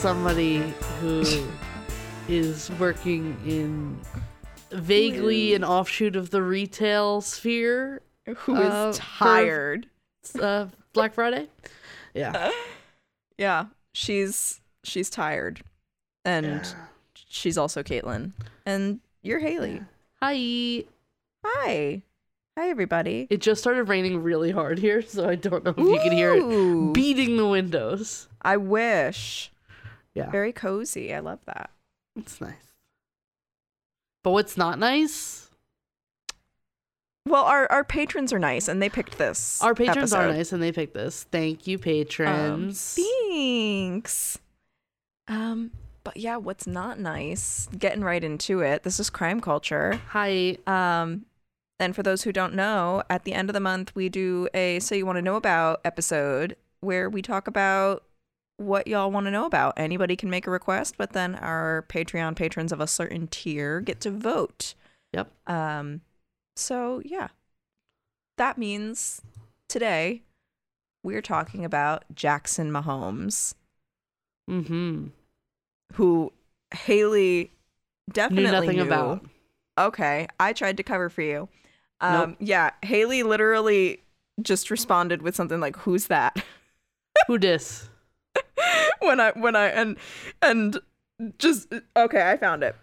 somebody who is working in vaguely an offshoot of the retail sphere. Who is Uh, for- tired? Uh, Black Friday. Yeah. Yeah, she's she's tired, and she's also Kaitlin, and you're Hayley. Hi. Hi, hi everybody. It just started raining really hard here, so I don't know if you can hear it beating the windows. I wish. Yeah. Very cozy. I love that. It's nice. But what's not nice? Well, our our patrons are nice, and they picked this. Our patrons are nice and they picked this. Thank you, Um, patrons. thanks. Um, but yeah, what's not nice? Getting right into it. This is crime culture. Hi. Um, and for those who don't know, at the end of the month, we do a So You Want to Know About episode where we talk about what y'all want to know about. Anybody can make a request, but then our Patreon patrons of a certain tier get to vote. Yep. Um, so yeah, that means today we're talking about Jackson Mahomes, Mm-hmm. who Hayley definitely Knew nothing knew. about. Okay, I tried to cover for you. Um, Nope. yeah, Hayley literally just responded with something like, "Who's that?" Who dis? when I when I and and just okay, I found it.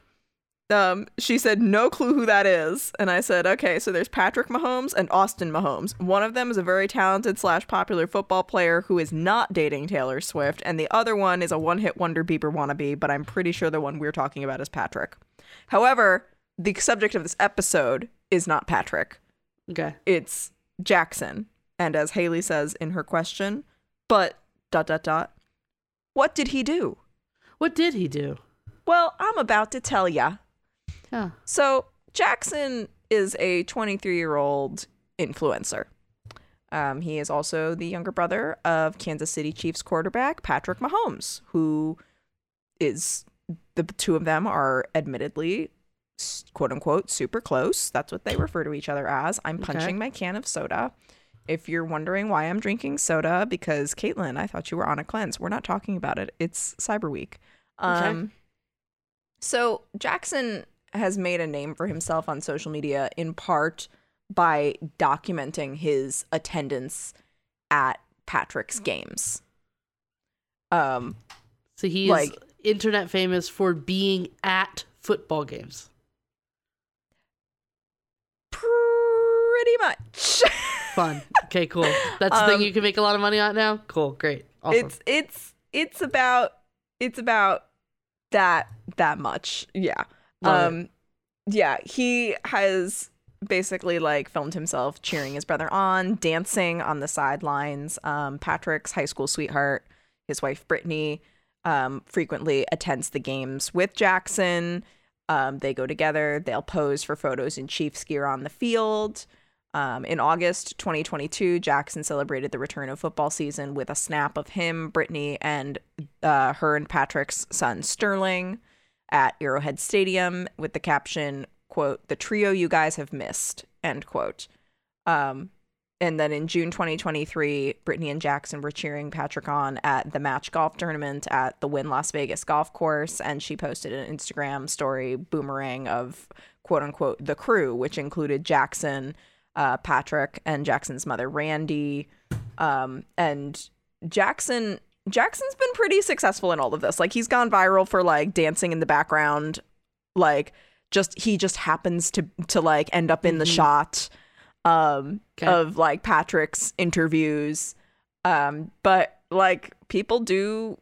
Um, she said no clue who that is, and I said okay. So there's Patrick Mahomes and Austin Mahomes. One of them is a very talented slash popular football player who is not dating Taylor Swift, and the other one is a one hit wonder Bieber wannabe. But I'm pretty sure the one we're talking about is Patrick. However, the subject of this episode is not Patrick Okay. it's Jackson. And as Hayley says in her question, but dot dot dot, what did he do? What did he do? Well, I'm about to tell ya. Yeah. So Jackson is a 23 year old influencer. Um, he is also the younger brother of Kansas City Chiefs quarterback Patrick Mahomes, who is the two of them are admittedly quote unquote super close. That's what they refer to each other as. I'm Okay. punching my can of soda. If you're wondering why I'm drinking soda, because Kaitlin, I thought you were on a cleanse. We're not talking about it. It's Cyber Week. Okay. Um, so Jackson has made a name for himself on social media in part by documenting his attendance at Patrick's games. Um, So he's Like- internet famous for being at football games. Pretty much. Fun. Okay, cool. That's the Um, thing you can make a lot of money on now. Cool. Great. Awesome. It's it's it's about it's about that that much. Yeah. Love it. um yeah, he has basically like filmed himself cheering his brother on, dancing on the sidelines. Um Patrick's high school sweetheart, his wife Brittany, um frequently attends the games with Jackson. Um they go together, they'll pose for photos in Chiefs gear on the field. Um, in August 2022, Jackson celebrated the return of football season with a snap of him, Brittany, and uh, her and Patrick's son Sterling at Arrowhead Stadium with the caption, quote, the trio you guys have missed, end quote. Um, and then in June 2023, Brittany and Jackson were cheering Patrick on at the match golf tournament at the Wynn Las Vegas golf course. And she posted an Instagram story boomerang of quote unquote the crew, which included Jackson, uh, Patrick, and Jackson's mother, Randi. Um, and Jackson. Jackson's been pretty successful in all of this. Like he's gone viral for like dancing in the background, like just he just happens to to like end up in the Mhm. shot um Okay. of like Patrick's interviews. Um but like people do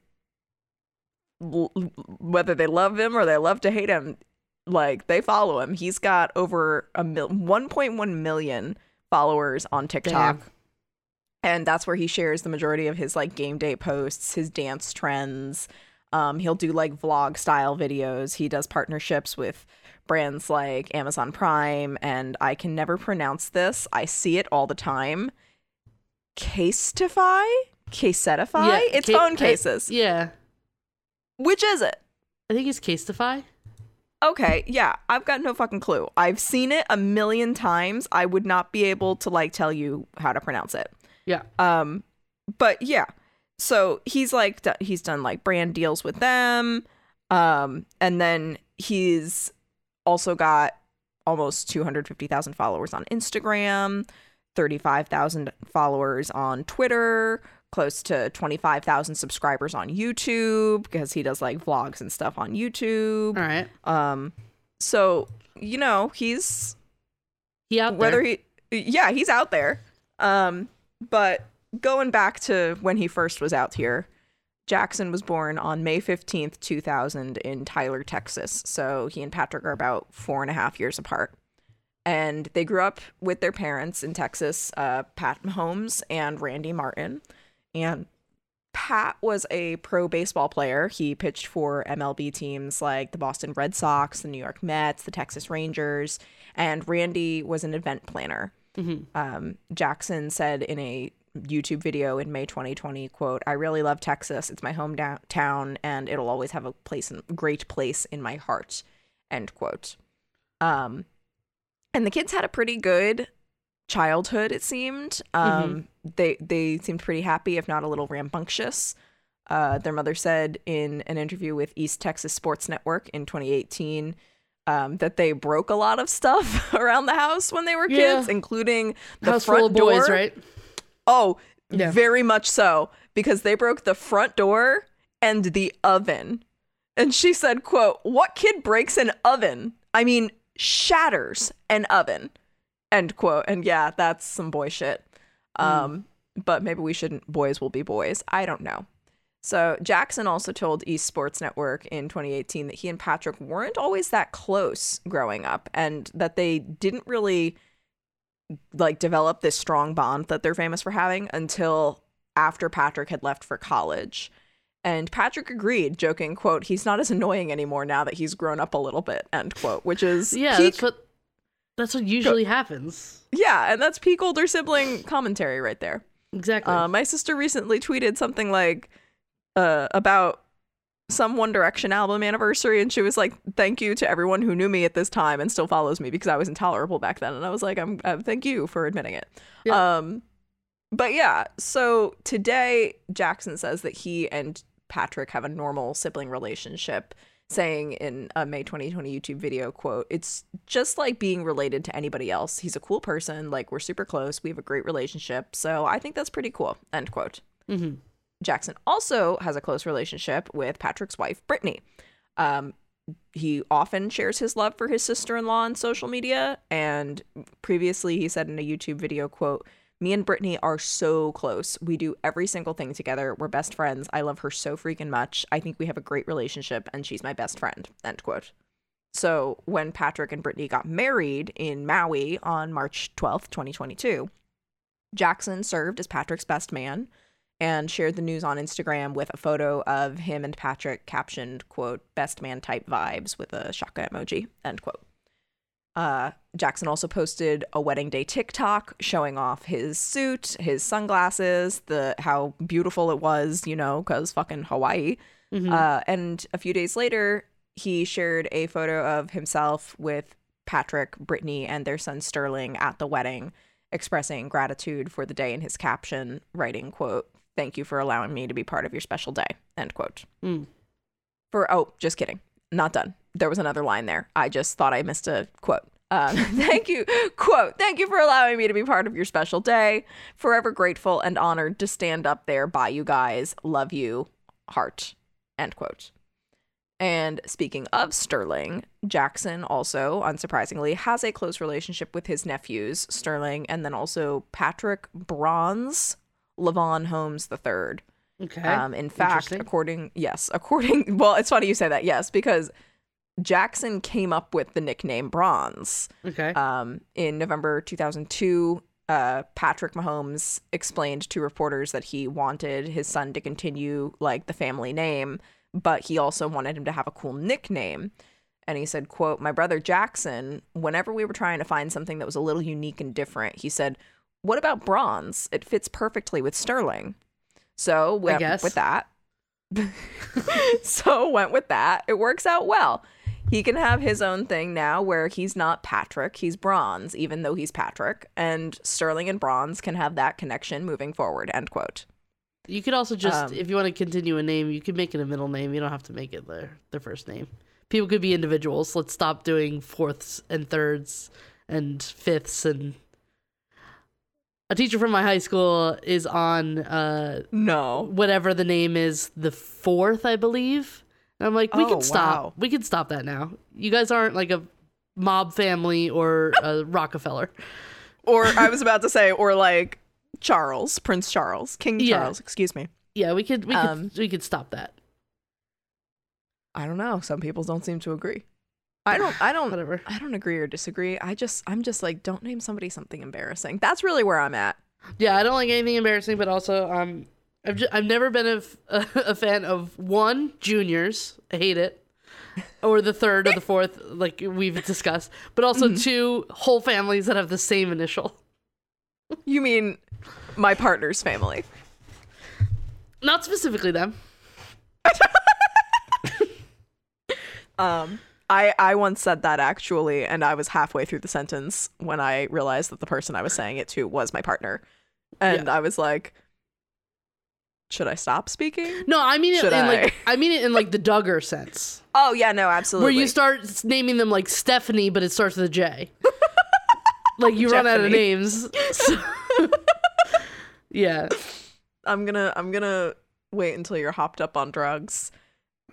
whether they love him or they love to hate him, like they follow him. He's got over a mil- 1.1 million followers on TikTok. Damn. And that's where he shares the majority of his like game day posts, his dance trends. Um, he'll do like vlog style videos. He does partnerships with brands like Amazon Prime, and I can never pronounce this. I see it all the time. Casetify? Casetify? Yeah, it's ca- phone I- cases. yeah. Which is it? I think it's Casetify. Okay, yeah, I've got no fucking clue. I've seen it a million times. I would not be able to like tell you how to pronounce it. Yeah. Um, but yeah. so he's like he's done like brand deals with them um and then he's also got almost 250,000 followers on Instagram, 35,000 followers on Twitter, close to 25,000 subscribers on YouTube because he does like vlogs and stuff on YouTube. All right. Um so, you know, he's He out whether there. he yeah, he's out there. Um but going back to when he first was out here, Jackson was born on May 15th, 2000, in Tyler, Texas. So he and Patrick are about four and a half years apart. And they grew up with their parents in Texas, uh, Pat Mahomes and Randi Martin. And Pat was a pro baseball player. He pitched for MLB teams like the Boston Red Sox, the New York Mets, the Texas Rangers. And Randi was an event planner. Mhm. Um, Jackson said in a YouTube video in May 2020, quote, I really love Texas. It's my hometown and it'll always have a place in, great place in my heart, end quote. Um, and the kids had a pretty good childhood, it seemed. Um, they, they seemed pretty happy, if not a little rambunctious. Uh, their mother said in an interview with East Texas Sports Network in 2018 um, that they broke a lot of stuff around the house when they were Yeah. kids, including the House front full of door. boys, right? Oh, Yeah. very much so because they broke the front door and the oven. And she said, quote, "What kid breaks an oven? I mean, shatters an oven." End quote. And yeah, that's some boy shit. Um, but maybe we shouldn't boys will be boys. I don't know. So Jackson also told Esports Network in 2018 that he and Patrick weren't always that close growing up and that they didn't really like develop this strong bond that they're famous for having until after Patrick had left for college. And Patrick agreed, joking, quote, he's not as annoying anymore now that he's grown up a little bit, end quote, which is Yeah, peak, that's what that's what usually happens. yeah, and that's peak older sibling commentary right there. Exactly. Uh, my sister recently tweeted something like uh, about some One Direction album anniversary, and she was like, "Thank you to everyone who knew me at this time and still follows me because I was intolerable back then." And I was like, "I'm uh, thank you for admitting it." Yeah. Um, but yeah, so today Jackson says that he and Patrick have a normal sibling relationship. Saying in a May 2020 YouTube video, quote, it's just like being related to anybody else. He's a cool person. Like, we're super close. We have a great relationship. So I think that's pretty cool, end quote. hmm Jackson also has a close relationship with Patrick's wife, Brittany. Um, he often shares his love for his sister-in-law on social media, and previously he said in a YouTube video, "quote Me and Brittany are so close. We do every single thing together. We're best friends. I love her so freaking much. I think we have a great relationship, and she's my best friend." End quote. So when Patrick and Brittany got married in Maui on March 12th, 2022, Jackson served as Patrick's best man and shared the news on Instagram with a photo of him and Patrick captioned, quote, best man type vibes with a shaka emoji, end quote. Uh, Jackson also posted a wedding day TikTok showing off his suit, his sunglasses, the how beautiful it was, you know, because fucking Hawaii. Mhm. Uh, and a few days later, he shared a photo of himself with Patrick, Brittany, and their son Sterling at the wedding, expressing gratitude for the day in his caption, writing, quote, thank you for allowing me to be part of your special day, end quote. Mm. For, oh, just kidding. Not done. There was another line there. I just thought I missed a quote. Um, thank you, quote, thank you for allowing me to be part of your special day. Forever grateful and honored to stand up there by you guys. Love you, heart, end quote. And speaking of Sterling, Jackson also, unsurprisingly, has a close relationship with his nephews, Sterling, and then also Patrick Bronze, Lavon Holmes III. Okay. Um, in fact, according yes, according well, it's funny you say that. Yes, because Jackson came up with the nickname Bronze. okay. Um, in November 2002, uh, Patrick Mahomes explained to reporters that he wanted his son to continue like the family name, but he also wanted him to have a cool nickname. And he said, "quote My brother Jackson. Whenever we were trying to find something that was a little unique and different, he said." What about bronze? It fits perfectly with Sterling. So went with that. so went with that. It works out well. He can have his own thing now where he's not Patrick, he's Bronze, even though he's Patrick. And Sterling and Bronze can have that connection moving forward. End quote. You could also just, Um, if you want to continue a name, you could make it a middle name. You don't have to make it their their first name. People could be individuals. Let's stop doing fourths and thirds and fifths and. A teacher from my high school is on uh, No. whatever the name is, the fourth, I believe. And I'm like, we Oh, can stop. wow. We can stop that now. You guys aren't like a mob family or a Rockefeller. Or I was about to say, or like Charles, Prince Charles, King Yeah. Charles, excuse me. Yeah, we could we could Um, we could stop that. I don't know. Some people don't seem to agree. I don't I don't Whatever. I don't agree or disagree. I just I'm just like don't name somebody something embarrassing. That's really where I'm at. Yeah, I don't like anything embarrassing, but also um, I've just, I've never been a, f- a fan of one juniors. I hate it, or the third or the fourth, like we've discussed. But also Mm-hmm. two whole families that have the same initial. You mean my partner's family. Not specifically them. Um I, I once said that actually, and I was halfway through the sentence when I realized that the person I was saying it to was my partner. And I was like, should I stop speaking? No, I mean it Should in I? like I mean it in like the Duggar sense, Oh, yeah, no, absolutely. where you start naming them like Stephanie, but it starts with a J. like you run out of names. So- yeah. I'm gonna I'm gonna wait until you're hopped up on drugs.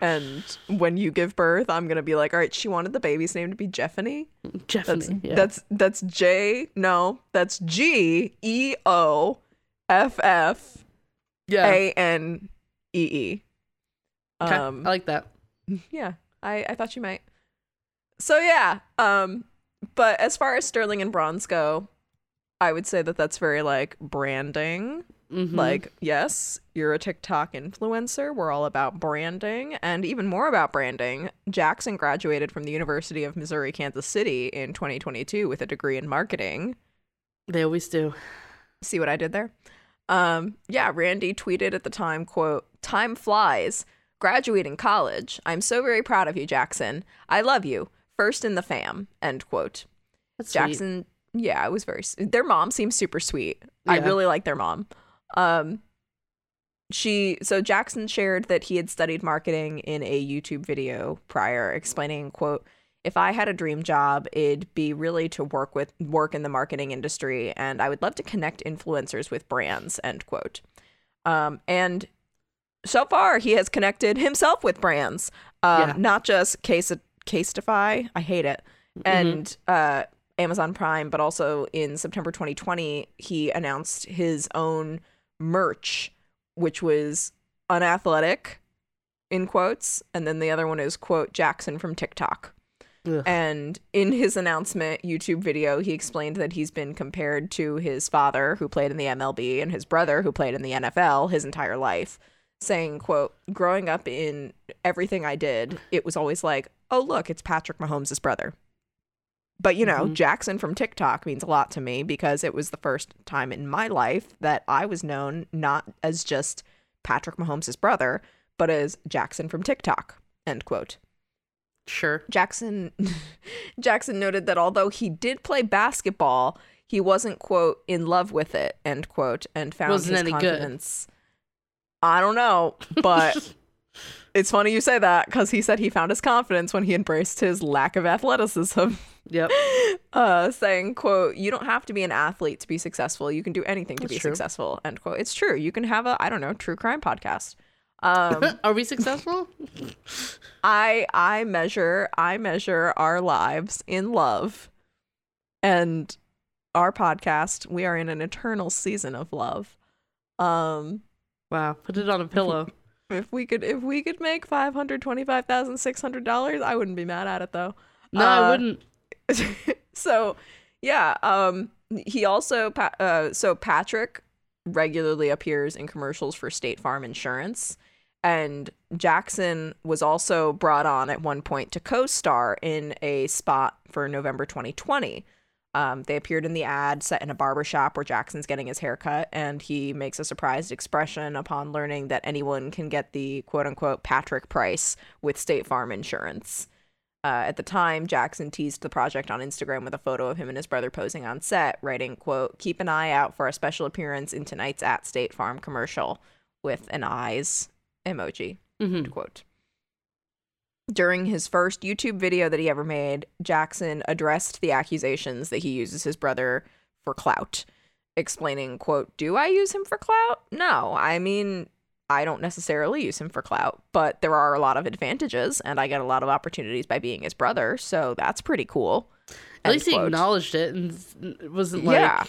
And when you give birth, I'm gonna be like, all right, she wanted the baby's name to be Jeffany. That's Jeffany. yeah. that's that's J no, that's G E O F F yeah. A N E E. Okay, Um I like that. yeah, I I thought you might. So yeah, um but as far as Sterling and Bronze go, I would say that that's very like branding. Mhm. Like, yes, you're a TikTok influencer. We're all about branding and even more about branding. Jackson graduated from the University of Missouri Kansas City in 2022 with a degree in marketing. they always do. See what I did there? Um, yeah, Randi tweeted at the time, quote, "Time flies. Graduating college. I'm so very proud of you, Jackson. I love you. First in the fam." End quote. That's sweet. Jackson, yeah, it was very. Their mom seems super sweet. I really like their mom. Um, she so Jackson shared that he had studied marketing in a YouTube video prior, explaining, "quote If I had a dream job, it'd be really to work with work in the marketing industry, and I would love to connect influencers with brands." End quote. Um, and so far, he has connected himself with brands, um, Yeah. not just Case Casetify. I hate it and uh, Amazon Prime, but also in September 2020, he announced his own merch, which was unathletic, in quotes, and then the other one is quote Jackson from TikTok. Ugh. And in his announcement YouTube video, he explained that he's been compared to his father, who played in the MLB, and his brother, who played in the NFL his entire life, saying, quote, growing up in everything I did, it was always like, oh, look, it's Patrick Mahomes' brother. But, you know, Mhm. Jackson from TikTok means a lot to me because it was the first time in my life that I was known not as just Patrick Mahomes' brother, but as Jackson from TikTok, end quote. Sure. Jackson Jackson noted that although he did play basketball, he wasn't quote in love with it end quote and found Wasn't his any good. confidence. I don't know, but it's funny you say that because he said he found his confidence when he embraced his lack of athleticism. Yep. Uh, saying, "quote You don't have to be an athlete to be successful. You can do anything to That's be true. successful." End quote. It's true. You can have a I don't know true crime podcast. Um, Are we successful? I I measure I measure our lives in love. And our podcast, we are in an eternal season of love. Um Wow. Put it on a pillow. if we could if we could make five hundred twenty five thousand six hundred dollars, I wouldn't be mad at it though. No, I Uh, wouldn't. so yeah um he also uh so patrick regularly appears in commercials for state farm insurance and jackson was also brought on at one point to co-star in a spot for november 2020 um, they appeared in the ad set in a barber shop where Jackson's getting his hair cut, and he makes a surprised expression upon learning that anyone can get the quote unquote Patrick price with State Farm insurance. Uh, at the time, Jackson teased the project on Instagram with a photo of him and his brother posing on set, writing, quote, keep an eye out for a special appearance in tonight's at State Farm commercial. with an eyes emoji. hmm End quote. During his first YouTube video that he ever made, Jackson addressed the accusations that he uses his brother for clout, explaining, quote, "Do I use him for clout? No. I mean, I don't necessarily use him for clout, but there are a lot of advantages and I get a lot of opportunities by being his brother, so that's pretty cool." At least he acknowledged it and wasn't like Yeah.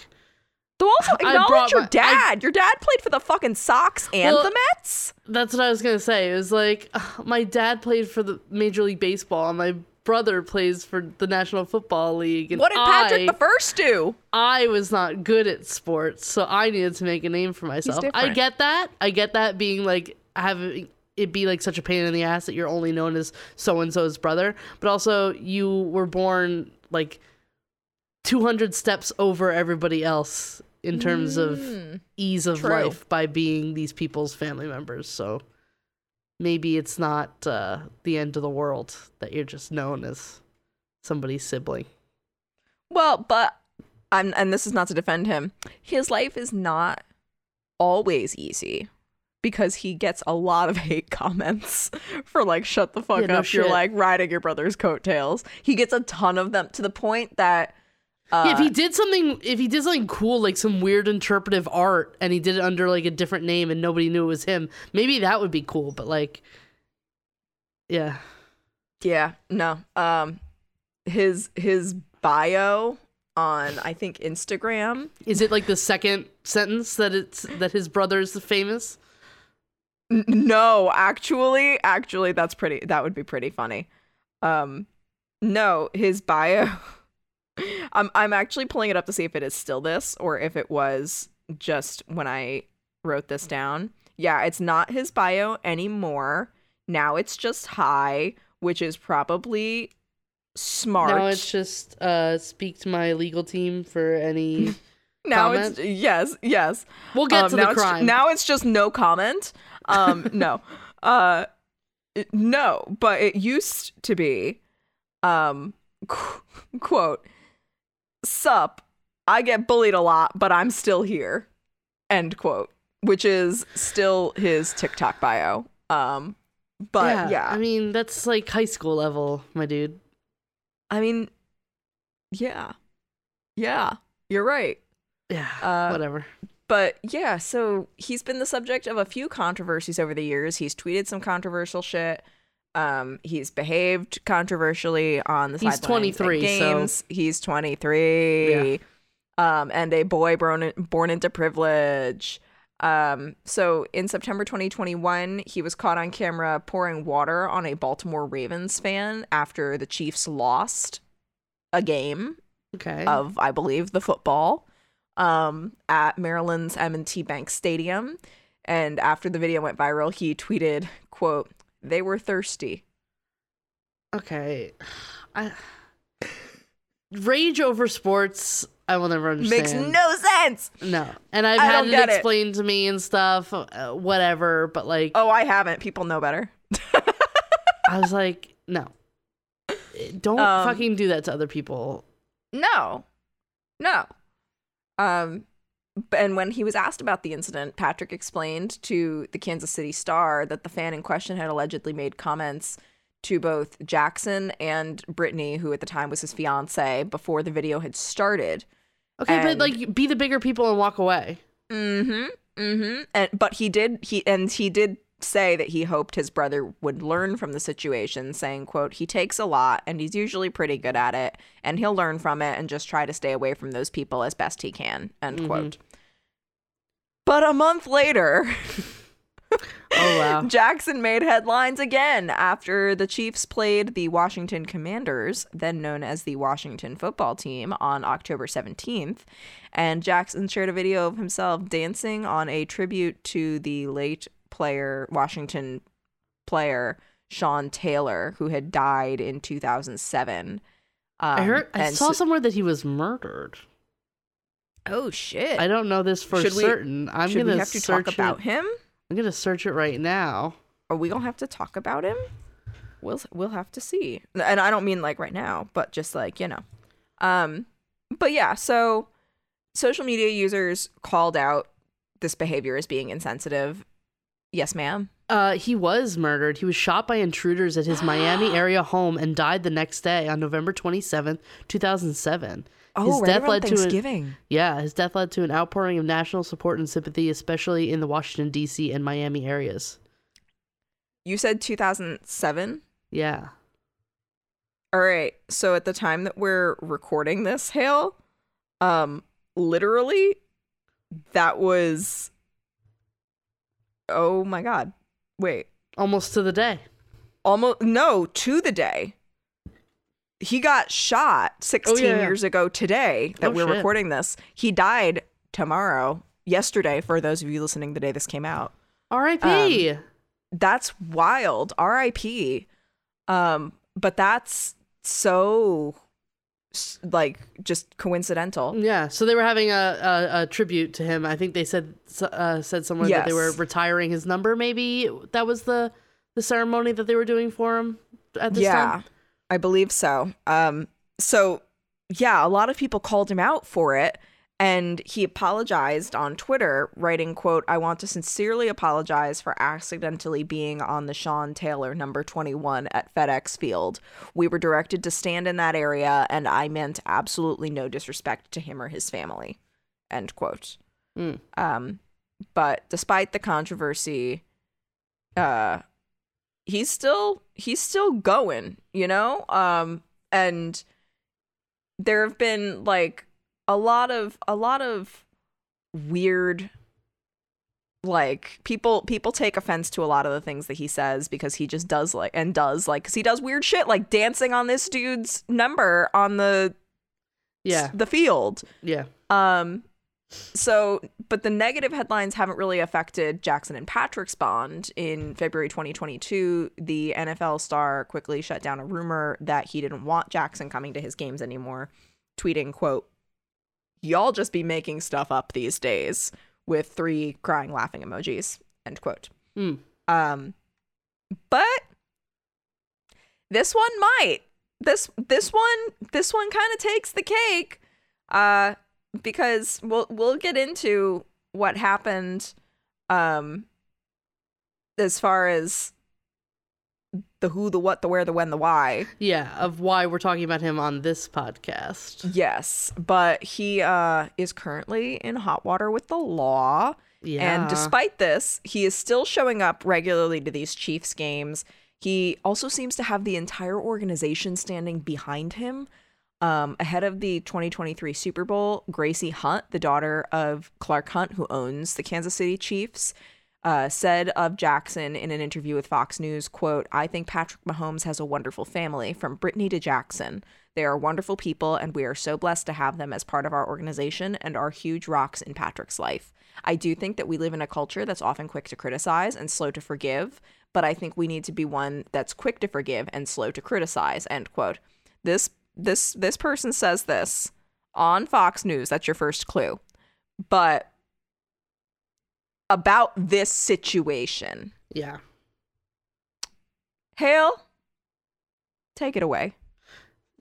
Though also acknowledge your my- I- dad. your dad played for the fucking Sox and Well, the Mets. That's what I was gonna say. It was like my dad played for the Major League Baseball, and my brother plays for the National Football League. And What did Patrick I, the First do? I was not good at sports, so I needed to make a name for myself. I get that. I get that being like having it be like such a pain in the ass that you're only known as so and so's brother, but also you were born like 200 steps over everybody else in terms of Mm. ease of True. life by being these people's family members. So maybe it's not uh, the end of the world that you're just known as somebody's sibling. Well, but I'm, and this is not to defend him. His life is not always easy because he gets a lot of hate comments for like "shut the fuck Yeah, no up." You're like riding your brother's coattails. He gets a ton of them to the point that uh, yeah, if he did something, if he did something cool, like some weird interpretive art, and he did it under like a different name and nobody knew it was him, maybe that would be cool. But like, yeah, yeah, no. Um, his his bio on I think Instagram is it like the second sentence that it's that his brother's famous? N- no, actually, actually, that's pretty. That would be pretty funny. Um, no, his bio. I'm I'm actually pulling it up to see if it is still this or if it was just when I wrote this down. Yeah, it's not his bio anymore. Now it's just hi, which is probably smart. Now it's just uh, speak to my legal team for any. Now comment? it's yes, yes. We'll get Um, to the it's, crime. Now it's just no comment. Um, no, uh, no, but it used to be, um, qu- quote, "Sup, I get bullied a lot, but I'm still here." End quote. Which is still his TikTok bio. Um, but yeah, I mean that's like high school level, my dude. I mean, yeah, yeah, you're right. Yeah, Uh, whatever. But yeah, so he's been the subject of a few controversies over the years. He's tweeted some controversial shit. Um, he's behaved controversially on the He's sidelines at 23, so- games. He's 23. Um, and a boy born born into privilege. Um, so in September 2021, he was caught on camera pouring water on a Baltimore Ravens fan after the Chiefs lost a game Okay. of I believe the football um at Maryland's M&T Bank Stadium and after the video went viral he tweeted quote they were thirsty okay. I rage over sports. I will never understand. makes no sense no. And I've I had it get it. explained to me and stuff. Uh, whatever. But like, oh I haven't people know better I was like, no. Don't Um, fucking do that to other people. no no um and when he was asked about the incident Patrick explained to the Kansas City Star that the fan in question had allegedly made comments to both Jackson and Brittany who at the time was his fiance before the video had started Okay, but like, be the bigger people and walk away. Mm-hmm. Mm-hmm. And but he did he and he did say that he hoped his brother would learn from the situation, saying, quote, he takes a lot and he's usually pretty good at it, and he'll learn from it and just try to stay away from those people as best he can. End Mhm. quote. But a month later, Oh wow. Jackson made headlines again after the Chiefs played the Washington Commanders, then known as the Washington football team, on October 17th. And Jackson shared a video of himself dancing on a tribute to the late player, Washington player, Sean Taylor, who had died in 2007. I Um, heard. I saw so- somewhere that he was murdered. Oh, shit. I don't know this for Should we- certain. I'm Should gonna we have to search talk about it. him? I'm gonna search it right now. Are we gonna have to talk about him? We'll we'll have to see. And I don't mean like right now, but just like you know. Um, but yeah. So social media users called out this behavior as being insensitive. Yes, ma'am. Uh, he was murdered. He was shot by intruders at his Miami area home and died the next day on November 27th, 2007. Oh, his right death led to an- Yeah, his death led to an outpouring of national support and sympathy, especially in the Washington, D.C. and Miami areas. You said 2007. Yeah. All right. So at the time that we're recording this, Hale, um, literally, that was. Oh my God! Wait, Almost to the day. almost no to the day. He got shot 16 Oh, yeah, yeah. years ago today that Oh, we're shit. recording this. He died tomorrow, yesterday, for those of you listening the day this came out. R.I.P. That's wild. R.I.P. Um, but that's so like just coincidental. yeah. So they were having a, a, a tribute to him. I think they said uh, said somewhere that they were retiring his number. Maybe that was the the ceremony that they were doing for him at this yeah, time. I believe so. Um, so yeah, a lot of people called him out for it, and he apologized on Twitter, writing, "quote I want to sincerely apologize for accidentally being on the Sean Taylor number 21 at FedEx Field. We were directed to stand in that area, and I meant absolutely no disrespect to him or his family." End quote. Mm. Um, but despite the controversy, uh, he's still he's still going, you know. Um, and there have been like a lot of a lot of weird like people people take offense to a lot of the things that he says because he just does like and does like because he does weird shit like dancing on this dude's number on the Yeah. the field Yeah. um, so, but the negative headlines haven't really affected Jackson and Patrick's bond. In February 2022, the NFL star quickly shut down a rumor that he didn't want Jackson coming to his games anymore, tweeting, quote, Y'all just be making stuff up these days with three crying laughing emojis, end quote. Mm. Um, but this one might. This this one this one kind of takes the cake. Uh because we'll we'll get into what happened um as far as the who, the what, the where, the when, the why. Yeah. Of why we're talking about him on this podcast. Yes, but he uh is currently in hot water with the law. Yeah. And despite this, he is still showing up regularly to these Chiefs games. He also seems to have the entire organization standing behind him. Um, ahead of the 2023 Super Bowl, Gracie Hunt, the daughter of Clark Hunt, who owns the Kansas City Chiefs, uh, said of Jackson in an interview with Fox News, quote, I think Patrick Mahomes has a wonderful family, from Brittany to Jackson. They are wonderful people, and we are so blessed to have them as part of our organization and are huge rocks in Patrick's life. I do think that we live in a culture that's often quick to criticize and slow to forgive, but I think we need to be one that's quick to forgive and slow to criticize, end quote. This this this person says this on Fox News. That's your first clue. But about this situation. yeah. Hale, take it away.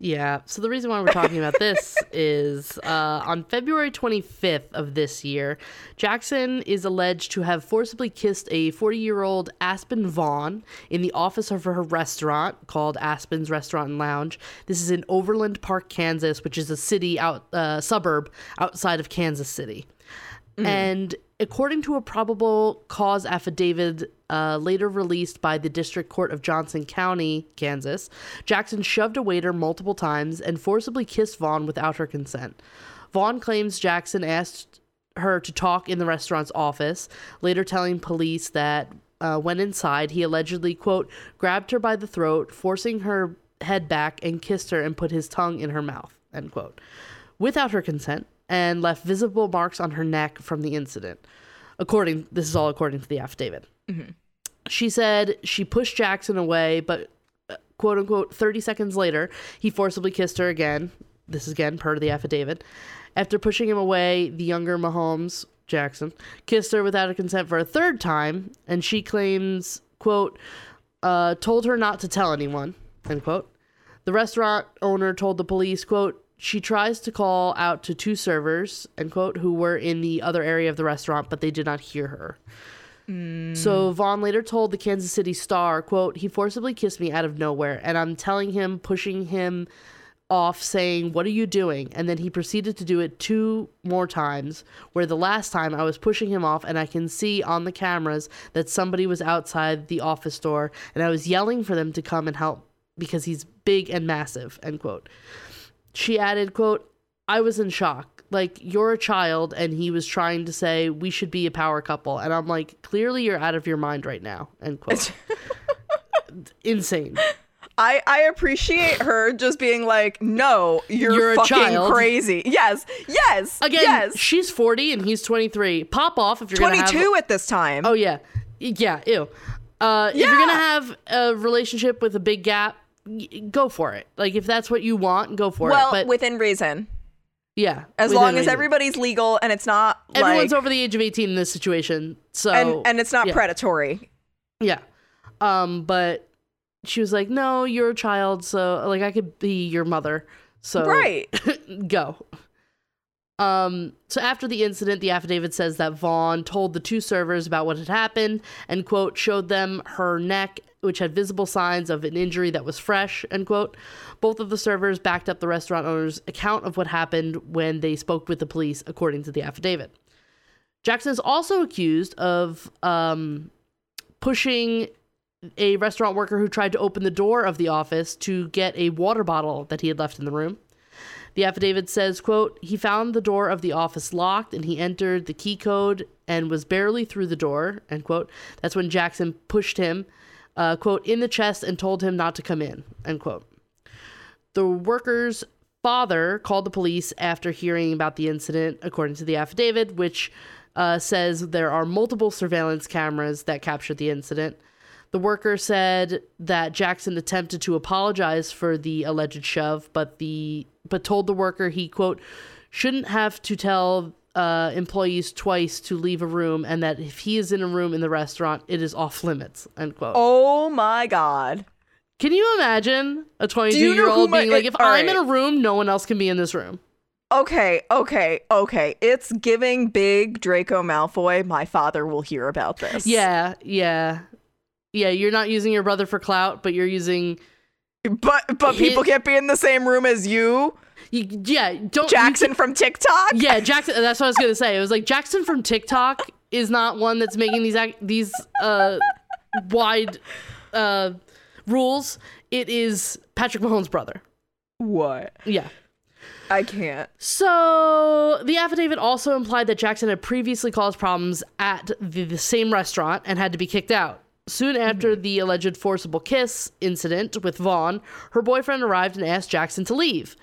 Yeah. So the reason why we're talking about this is uh, on February 25th of this year, Jackson is alleged to have forcibly kissed a 40 year old Aspen Vaughn in the office of her restaurant called Aspen's Restaurant and Lounge. This is in Overland Park, Kansas, which is a city out uh, suburb outside of Kansas City. And according to a probable cause affidavit uh, later released by the District Court of Johnson County, Kansas, Jackson shoved a waiter multiple times and forcibly kissed Vaughn without her consent. Vaughn claims Jackson asked her to talk in the restaurant's office, later telling police that uh, when inside, he allegedly, quote, grabbed her by the throat, forcing her head back and kissed her and put his tongue in her mouth, end quote, without her consent, and left visible marks on her neck from the incident. According, this is all according to the affidavit. She said she pushed Jackson away, but uh, quote unquote, 30 seconds later, he forcibly kissed her again. This is again per the affidavit. After pushing him away, the younger Mahomes, Jackson, kissed her without her consent for a third time, and she claims, quote, uh, told her not to tell anyone, end quote. The restaurant owner told the police, quote, she tries to call out to two servers, end quote, who were in the other area of the restaurant, but they did not hear her. So Vaughn later told the Kansas City Star, quote, he forcibly kissed me out of nowhere, and I'm telling him, pushing him off, saying, What are you doing? And then he proceeded to do it two more times, where the last time I was pushing him off, and I can see on the cameras that somebody was outside the office door, and I was yelling for them to come and help because he's big and massive, end quote. She added, quote, I was in shock. Like, you're a child, and he was trying to say, we should be a power couple. And I'm like, clearly you're out of your mind right now, end quote. Insane. I I appreciate her just being like, no, you're, You're fucking child." crazy. Yes, yes, Again, yes. she's 40 and he's 23. Pop off if you're going to have. 22 at this time. Oh, yeah. Yeah, ew. Uh, If you're going to have a relationship with a big gap, go for it. Like, if that's what you want, go for well, it. But within reason, yeah. as long as reason. everybody's legal and it's not Everyone's like, over the age of 18 in this situation. So. and and it's not yeah. predatory. Yeah. Um, but she was like, "No, you're a child, so like I could be your mother." So Right. go. Um, so after the incident, the affidavit says that Vaughn told the two servers about what had happened and quote showed them her neck which had visible signs of an injury that was fresh end quote both of the servers backed up the restaurant owner's account of what happened when they spoke with the police according to the affidavit jackson is also accused of um, pushing a restaurant worker who tried to open the door of the office to get a water bottle that he had left in the room. The affidavit says, quote, he found the door of the office locked and he entered the key code and was barely through the door, end quote. That's when Jackson pushed him, uh, quote, in the chest and told him not to come in, end quote. The worker's father called the police after hearing about the incident, according to the affidavit, which uh, says there are multiple surveillance cameras that captured the incident. The worker said that Jackson attempted to apologize for the alleged shove, but the but told the worker he quote shouldn't have to tell uh, employees twice to leave a room, and that if he is in a room in the restaurant, it is off limits. End quote. Oh my god. Can you imagine a 22 you know year old my- being like, if I'm right. in a room, no one else can be in this room? Okay, okay, okay. It's giving big Draco Malfoy. My father will hear about this. Yeah, yeah, yeah. You're not using your brother for clout, but you're using. But but His- people can't be in the same room as you, You, yeah, don't you Jackson from TikTok. yeah, Jackson. That's what I was gonna say. It was like Jackson from TikTok is not one that's making these ac- these uh wide uh rules. It is Patrick Mahomes' brother. What? Yeah. I can't. So the affidavit also implied that Jackson had previously caused problems at the, the same restaurant and had to be kicked out. Soon after the alleged forcible kiss incident with Vaughn, her boyfriend arrived and asked Jackson to leave.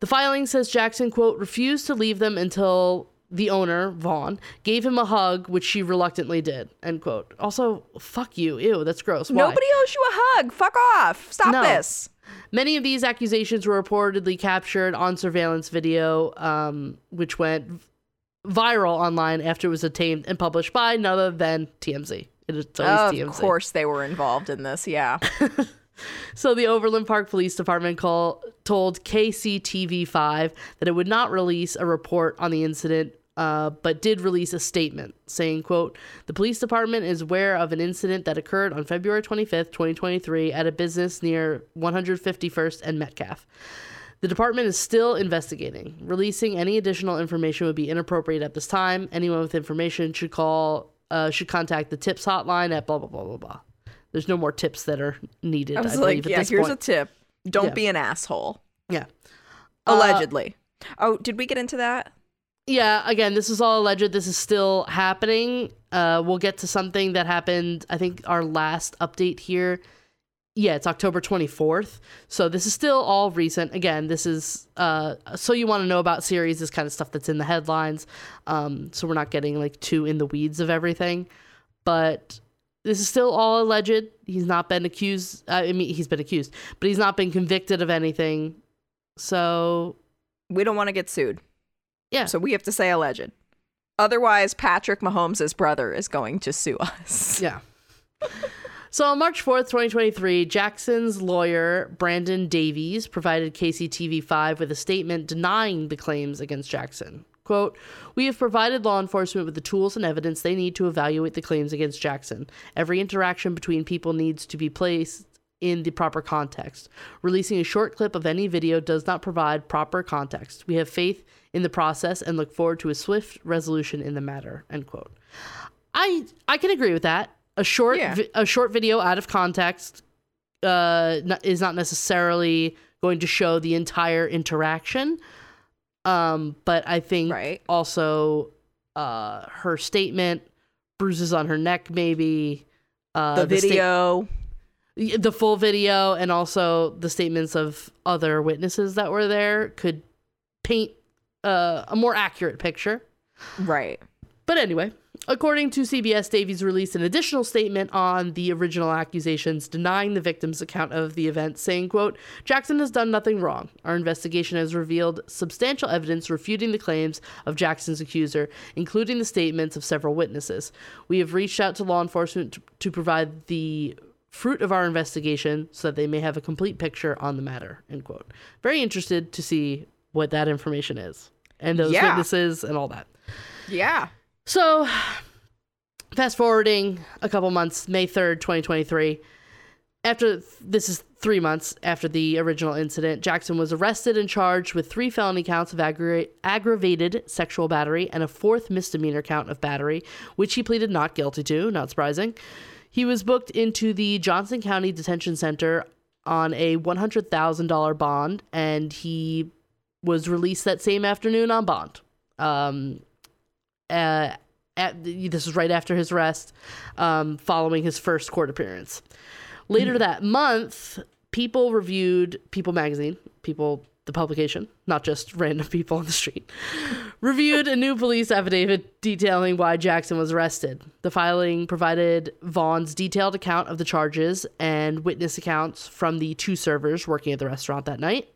The filing says Jackson, quote, refused to leave them until the owner, Vaughn, gave him a hug, which she reluctantly did, end quote. Also, fuck you. Ew, that's gross. Why? Nobody owes you a hug. Fuck off. Stop No. this. Many of these accusations were reportedly captured on surveillance video, um, which went viral online after it was obtained and published by none other than TMZ. It is always Of TMZ. course they were involved in this. Yeah. So the Overland Park Police Department call, told KCTV5 that it would not release a report on the incident, uh, but did release a statement saying, quote, the police department is aware of an incident that occurred on February 25th, 2023 at a business near 151st and Metcalf. The department is still investigating. Releasing any additional information would be inappropriate at this time. Anyone with information should call, uh, should contact the tips hotline at blah, blah, blah, blah, blah. There's no more tips that are needed, I, I was believe, like, yeah, here's point. a tip. Don't Yeah. be an asshole. Yeah. Uh, Allegedly. oh, did we get into that? yeah, again, this is all alleged. This is still happening. Uh, we'll get to something that happened, I think, our last update here. Yeah, it's October 24th. So this is still all recent. Again, this is uh, so you want to know about series, this kind of stuff that's in the headlines. Um, so we're not getting like too in the weeds of everything. But this is still all alleged. He's not been accused. Uh, I mean, he's been accused, but he's not been convicted of anything. So We don't want to get sued. Yeah. So we have to say alleged. Otherwise, Patrick Mahomes' brother is going to sue us. Yeah. So on March 4th, 2023, Jackson's lawyer, Brandon Davies, provided KCTV5 with a statement denying the claims against Jackson. Quote, We have provided law enforcement with the tools and evidence they need to evaluate the claims against Jackson. Every interaction between people needs to be placed in the proper context. Releasing a short clip of any video does not provide proper context. We have faith in the process and look forward to a swift resolution in the matter. End quote. I I can agree with that. A short Yeah. vi- a short video out of context uh, n- is not necessarily going to show the entire interaction. Um, but I think Right. also uh, her statement, bruises on her neck, maybe uh, the sta- video. the full video, and also the statements of other witnesses that were there could paint uh, a more accurate picture. right. But anyway, according to CBS, Davies released an additional statement on the original accusations, denying the victim's account of the event, saying, quote, Jackson has done nothing wrong. Our investigation has revealed substantial evidence refuting the claims of Jackson's accuser, including the statements of several witnesses. We have reached out to law enforcement to, to provide the fruit of our investigation so that they may have a complete picture on the matter, end quote. Very interested to see what that information is and those Yeah. witnesses and all that. Yeah. So, fast forwarding a couple months, May 3rd, 2023. After this is three months after the original incident, Jackson was arrested and charged with three felony counts of aggra- aggravated sexual battery and a fourth misdemeanor count of battery, which he pleaded not guilty to, not surprising. He was booked into the Johnson County Detention Center on a $100,000 bond, and he was released that same afternoon on bond. Um, uh, at, this was right after his arrest, um, following his first court appearance. Later that month, People reviewed People magazine, People the publication, not just random people on the street, reviewed a new police affidavit detailing why Jackson was arrested. The filing provided Vaughn's detailed account of the charges and witness accounts from the two servers working at the restaurant that night.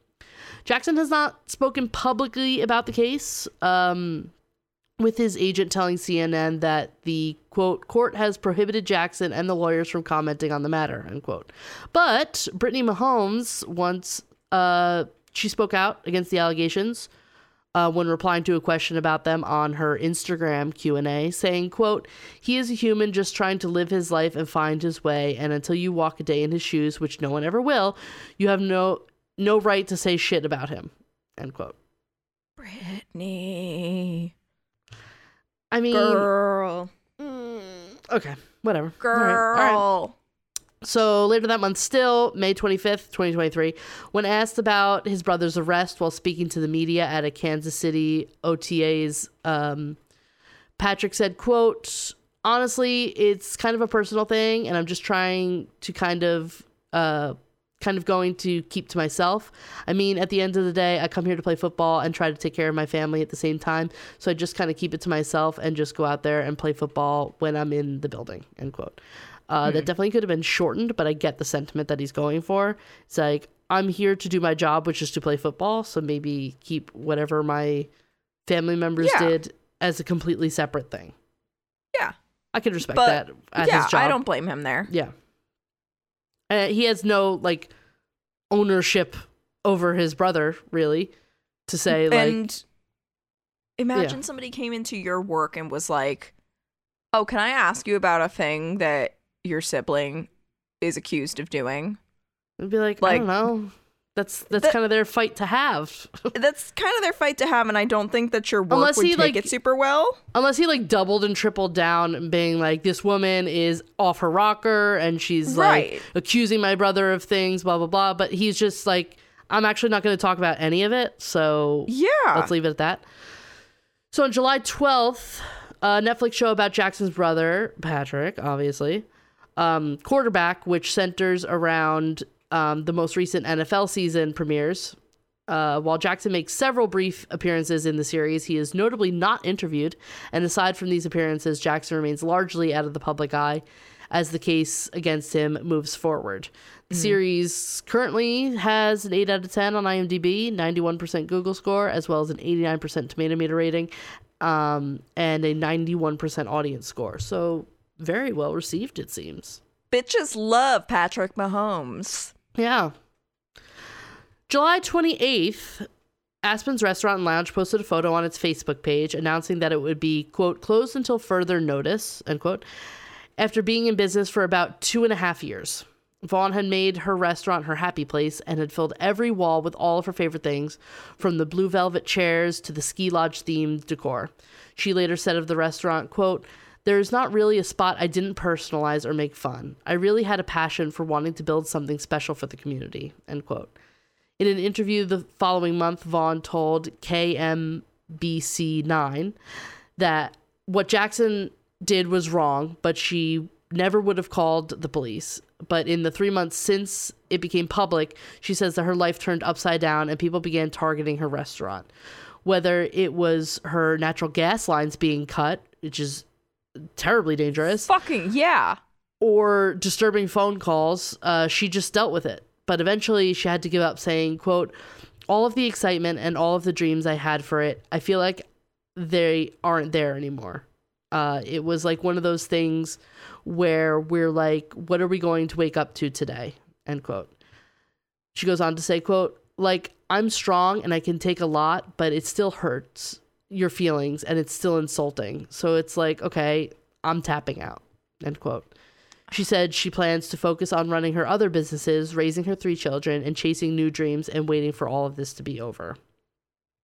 Jackson has not spoken publicly about the case. Um, with his agent telling CNN that the quote court has prohibited Jackson and the lawyers from commenting on the matter unquote. But Brittany Mahomes once uh, she spoke out against the allegations uh, when replying to a question about them on her Instagram Q and A, saying quote He is a human just trying to live his life and find his way, and until you walk a day in his shoes, which no one ever will, you have no no right to say shit about him. End quote. Brittany. I mean, Girl. Mm, okay, whatever. Girl. All right, all right. So later that month, still May 25th, 2023, when asked about his brother's arrest while speaking to the media at a Kansas City OTA's, um, Patrick said, quote, honestly, it's kind of a personal thing, and I'm just trying to kind of, uh, kind of going to keep to myself. I mean, at the end of the day, I come here to play football and try to take care of my family at the same time. So I just kind of keep it to myself and just go out there and play football when I'm in the building, end quote. Uh, That definitely could have been shortened, but I get the sentiment that he's going for. It's like, I'm here to do my job, which is to play football. So maybe keep whatever my family members Yeah. did as a completely separate thing. Yeah. I could respect But, that at yeah, his job. I don't blame him there. Yeah. Uh, he has no like ownership over his brother, really, to say like and imagine somebody came into your work and was like, "Oh, can I ask you about a thing that your sibling is accused of doing?" I'd be like, I don't know. That's that's That- kind of their fight to have. That's kind of their fight to have, and I don't think that your work Unless would he, take like- it super well. Unless he like doubled and tripled down and being like, this woman is off her rocker and she's Right. like accusing my brother of things, blah blah blah. But he's just like, I'm actually not going to talk about any of it. So Yeah. Let's leave it at that. So on July 12th, a Netflix show about Jackson's brother, Patrick, obviously, um, quarterback, which centers around um, the most recent NFL season premieres. Uh, while Jackson makes several brief appearances in the series, he is notably not interviewed. And aside from these appearances, Jackson remains largely out of the public eye as the case against him moves forward. The series currently has an 8 out of 10 on IMDb, 91% Google score, as well as an 89% tomato meter rating, um, and a 91% audience score. So, very well received, it seems. Bitches love Patrick Mahomes. Yeah. July 28th, Aspen's Restaurant and Lounge posted a photo on its Facebook page announcing that it would be, quote, closed until further notice, end quote, after being in business for about two and a half years. Vaughn had made her restaurant her happy place and had filled every wall with all of her favorite things, from the blue velvet chairs to the ski lodge themed decor. She later said of the restaurant, quote, there is not really a spot I didn't personalize or make fun. I really had a passion for wanting to build something special for the community. End quote. In an interview the following month, Vaughn told KMBC9 that what Jackson did was wrong, but she never would have called the police. But in the three months since it became public, she says that her life turned upside down and people began targeting her restaurant. Whether it was her natural gas lines being cut, which is terribly dangerous, Fucking yeah. or disturbing phone calls, uh, she just dealt with it. But eventually she had to give up, saying, quote, all of the excitement and all of the dreams I had for it, I feel like they aren't there anymore. Uh, it was like one of those things where we're like, what are we going to wake up to today? End quote. She goes on to say, quote, like, I'm strong and I can take a lot, but it still hurts your feelings and it's still insulting. So it's like, okay, I'm tapping out. End quote. She said she plans to focus on running her other businesses, raising her three children, and chasing new dreams and waiting for all of this to be over.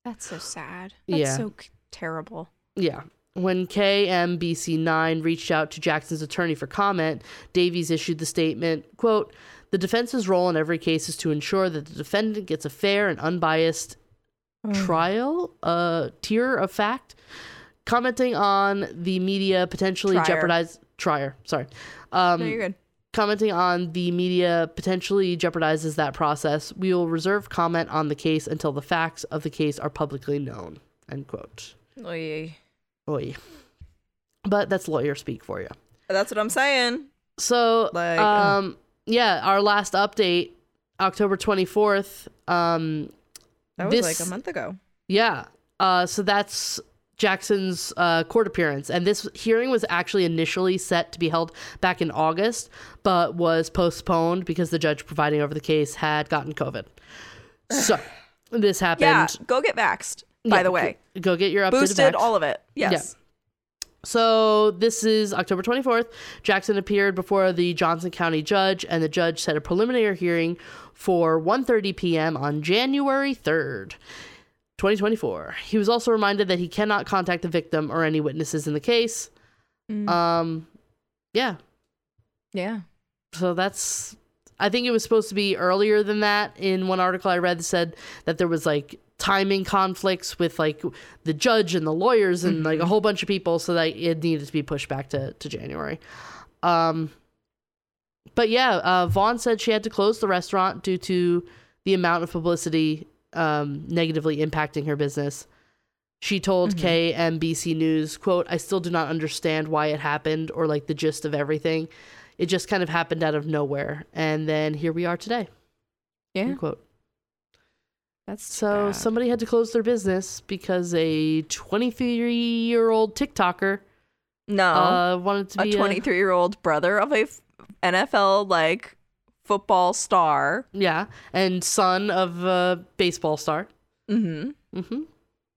That's so sad. That's Yeah. so c- terrible. Yeah. When KMBC9 reached out to Jackson's attorney for comment, Davies issued the statement, quote, "The defense's role in every case is to ensure that the defendant gets a fair and unbiased trial, uh, tier of fact." Commenting on the media potentially Trier. jeopardize trier, sorry. Um no, you're good. commenting on the media potentially jeopardizes that process. We will reserve comment on the case until the facts of the case are publicly known. End quote. Oy. Oy. But that's lawyer speak for you. That's what I'm saying. So, Like, ugh. um, yeah, our last update, October 24th. Um, That was this, like a month ago. Yeah. Uh, so that's Jackson's uh, court appearance. And this hearing was actually initially set to be held back in August, but was postponed because the judge providing over the case had gotten COVID. So this happened. Yeah, go get vaxxed. By Yeah, the way, Go, get your updated boosted all of it. Yes. So this is October 24th. Jackson appeared before the Johnson County judge, and the judge set a preliminary hearing for 1:30 p.m. on January 3rd. 2024. He was also reminded that he cannot contact the victim or any witnesses in the case. Mm. Um, yeah. Yeah. So that's. I think it was supposed to be earlier than that. In one article I read, said that there was like timing conflicts with like the judge and the lawyers and like a whole bunch of people, so that it needed to be pushed back to to January. Um, but yeah, uh, Vaughn said she had to close the restaurant due to the amount of publicity um, negatively impacting her business. She told KMBC News, quote, I still do not understand why it happened or like the gist of everything. It just kind of happened out of nowhere. And then here we are today. Yeah. End quote. That's So bad. somebody had to close their business because a 23 year old TikToker no. uh, wanted to be a 23 year old brother of a f- NFL like football star. yeah, and son of a baseball star. Mm-hmm. hmm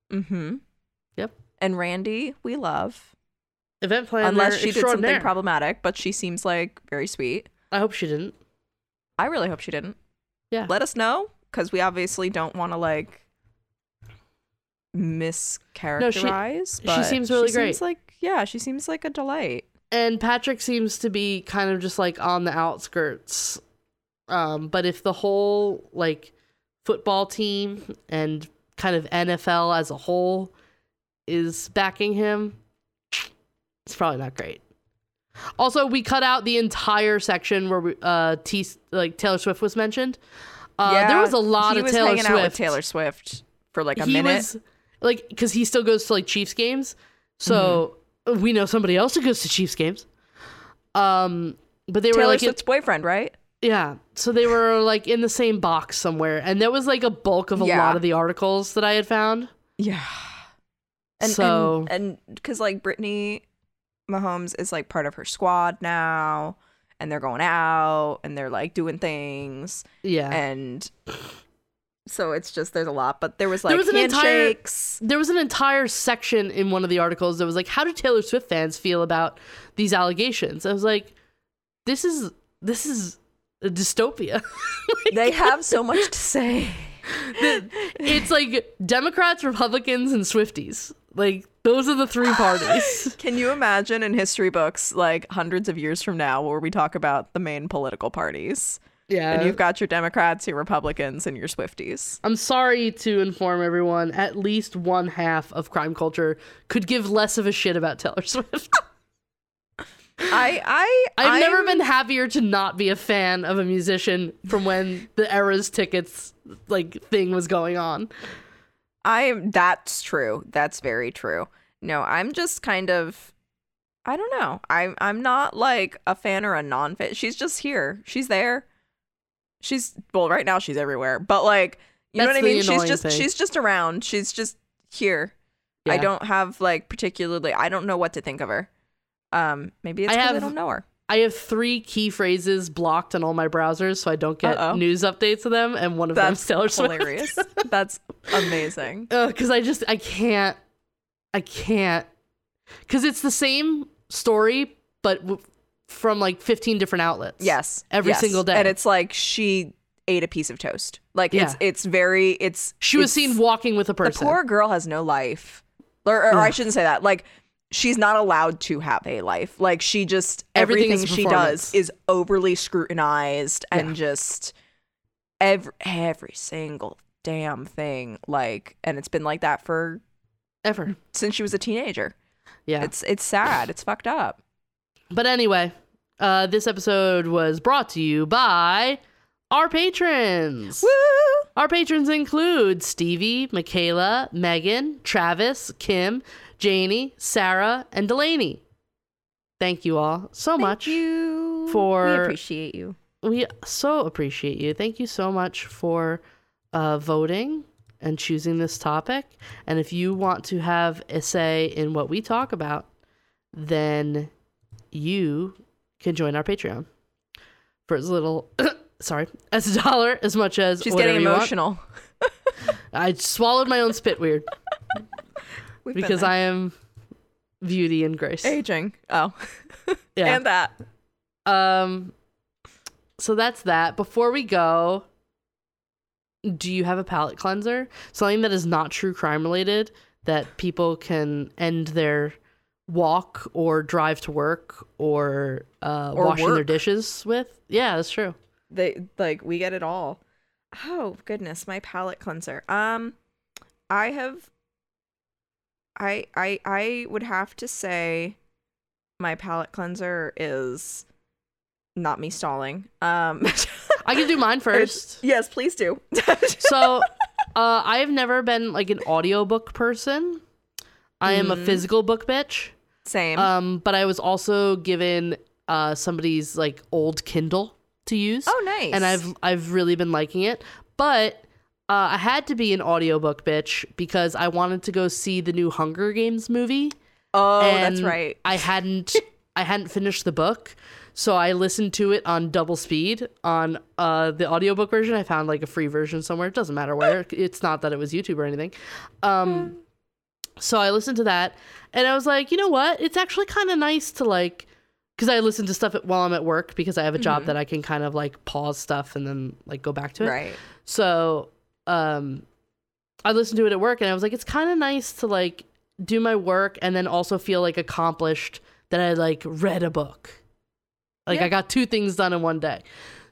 Mm-hmm. Yep. And Randi, we love. Event planner Unless she did something problematic, but she seems like very sweet. I hope she didn't. I really hope she didn't. Yeah. Let us know because we obviously don't want to like mischaracterize. No, she but seems really great. she great. Seems like yeah, she seems like a delight. and Patrick seems to be kind of just like on the outskirts. Um, but if the whole like football team and kind of NFL as a whole is backing him, it's probably not great. Also, we cut out the entire section where we, uh T like Taylor Swift was mentioned. Uh, there was a lot he of Taylor Swift. out with Taylor Swift for like a he minute. was like because he still goes to like Chiefs games, so Mm-hmm. we know somebody else who goes to Chiefs games. Um, but they were like, Swift's boyfriend, right? yeah, so they were like in the same box somewhere, and that was like a bulk of a Yeah. lot of the articles that I had found. Yeah. And So- and because like Brittany Mahomes is like part of her squad now, and they're going out and they're like doing things, Yeah, and So it's just there's a lot, but there was like There was an entire- handshakes. there was an entire section in one of the articles that was like, "How do Taylor Swift fans feel about these allegations?" I was like, "This is this is a dystopia." they have so much to say. it's like Democrats, Republicans, and Swifties. Like those are the three parties. Can you imagine in history books, like hundreds of years from now, where we talk about the main political parties? yeah, And you've got your Democrats, your Republicans, and your Swifties. I'm sorry to inform everyone. At least one half of crime culture could give less of a shit about Taylor Swift. I, I, I've never I'm- been happier to not be a fan of a musician from when the Eras tickets like thing was going on. I am. That's true. That's very true. No, I'm just kind of. I don't know. I'm. I'm not like a fan or a non-fan. She's just here. She's there. She's well. Right now, she's everywhere. But like, you know what I mean? She's just. thing. She's just around. She's just here. I don't have like particularly. I don't know what to think of her. Um, maybe it's I because I, have- don't know her. I have three key phrases blocked on all my browsers, so I don't get Uh-oh. news updates of them, and one of That's them's Taylor Swift. hilarious. That's amazing. Uh, because I just I can't I can't because it's the same story but w- from like 15 different outlets. Yes, Every yes. single day. and it's like she ate a piece of toast. Like it's Yeah. it's very it's. She was it's- seen walking with a person. The poor girl has no life, or, or I shouldn't say that. Like she's not allowed to have a life. Like she just Everything everything she does is overly scrutinized and Yeah. just every every single damn thing. Like, and it's been like that for Ever. since she was a teenager. Yeah. It's it's sad. It's fucked up. but anyway, uh, this episode was brought to you by our patrons. Woo! Our patrons include Stevie, Michaela, Megan, Travis, Kim, Janie, Sarah, and Delaney. Thank you all so much. you for- we appreciate you. we so appreciate you. Thank you so much for uh, voting and choosing this topic. And if you want to have a say in what we talk about, then you can join our Patreon for as little, sorry, as a dollar, as much as She's getting you want. emotional. I swallowed my own spit weird We've because. I am beauty and grace. aging. Oh, Yeah. and that. Um so that's that. Before we go, do you have a palate cleanser? Something that is not true crime related that people can end their walk or drive to work or uh Or washing their dishes with? Yeah, that's true. they like we get it all oh goodness my palate cleanser um i have i i i would have to say my palate cleanser is not me stalling um I can do mine it's- first. yes please do so uh I have never been like an audiobook person. I am a Mhm. physical book bitch. same Um, but I was also given uh somebody's like old Kindle to use. oh nice and I've I've really been liking it. But uh, I had to be an audiobook bitch because I wanted to go see the new Hunger Games movie. oh that's right I hadn't I hadn't finished the book. So I listened to it on double speed on uh, the audiobook version. I found like a free version somewhere. It doesn't matter where. It's not that it was YouTube or anything. Um, so I listened to that and I was like, you know what? It's actually kind of nice to like, because I listen to stuff while I'm at work because I have a job that I can kind of like pause stuff and then like go back to it. right So um I listened to it at work and I was like, it's kind of nice to like do my work and then also feel like accomplished that I like read a book. Like Yeah. I got two things done in one day.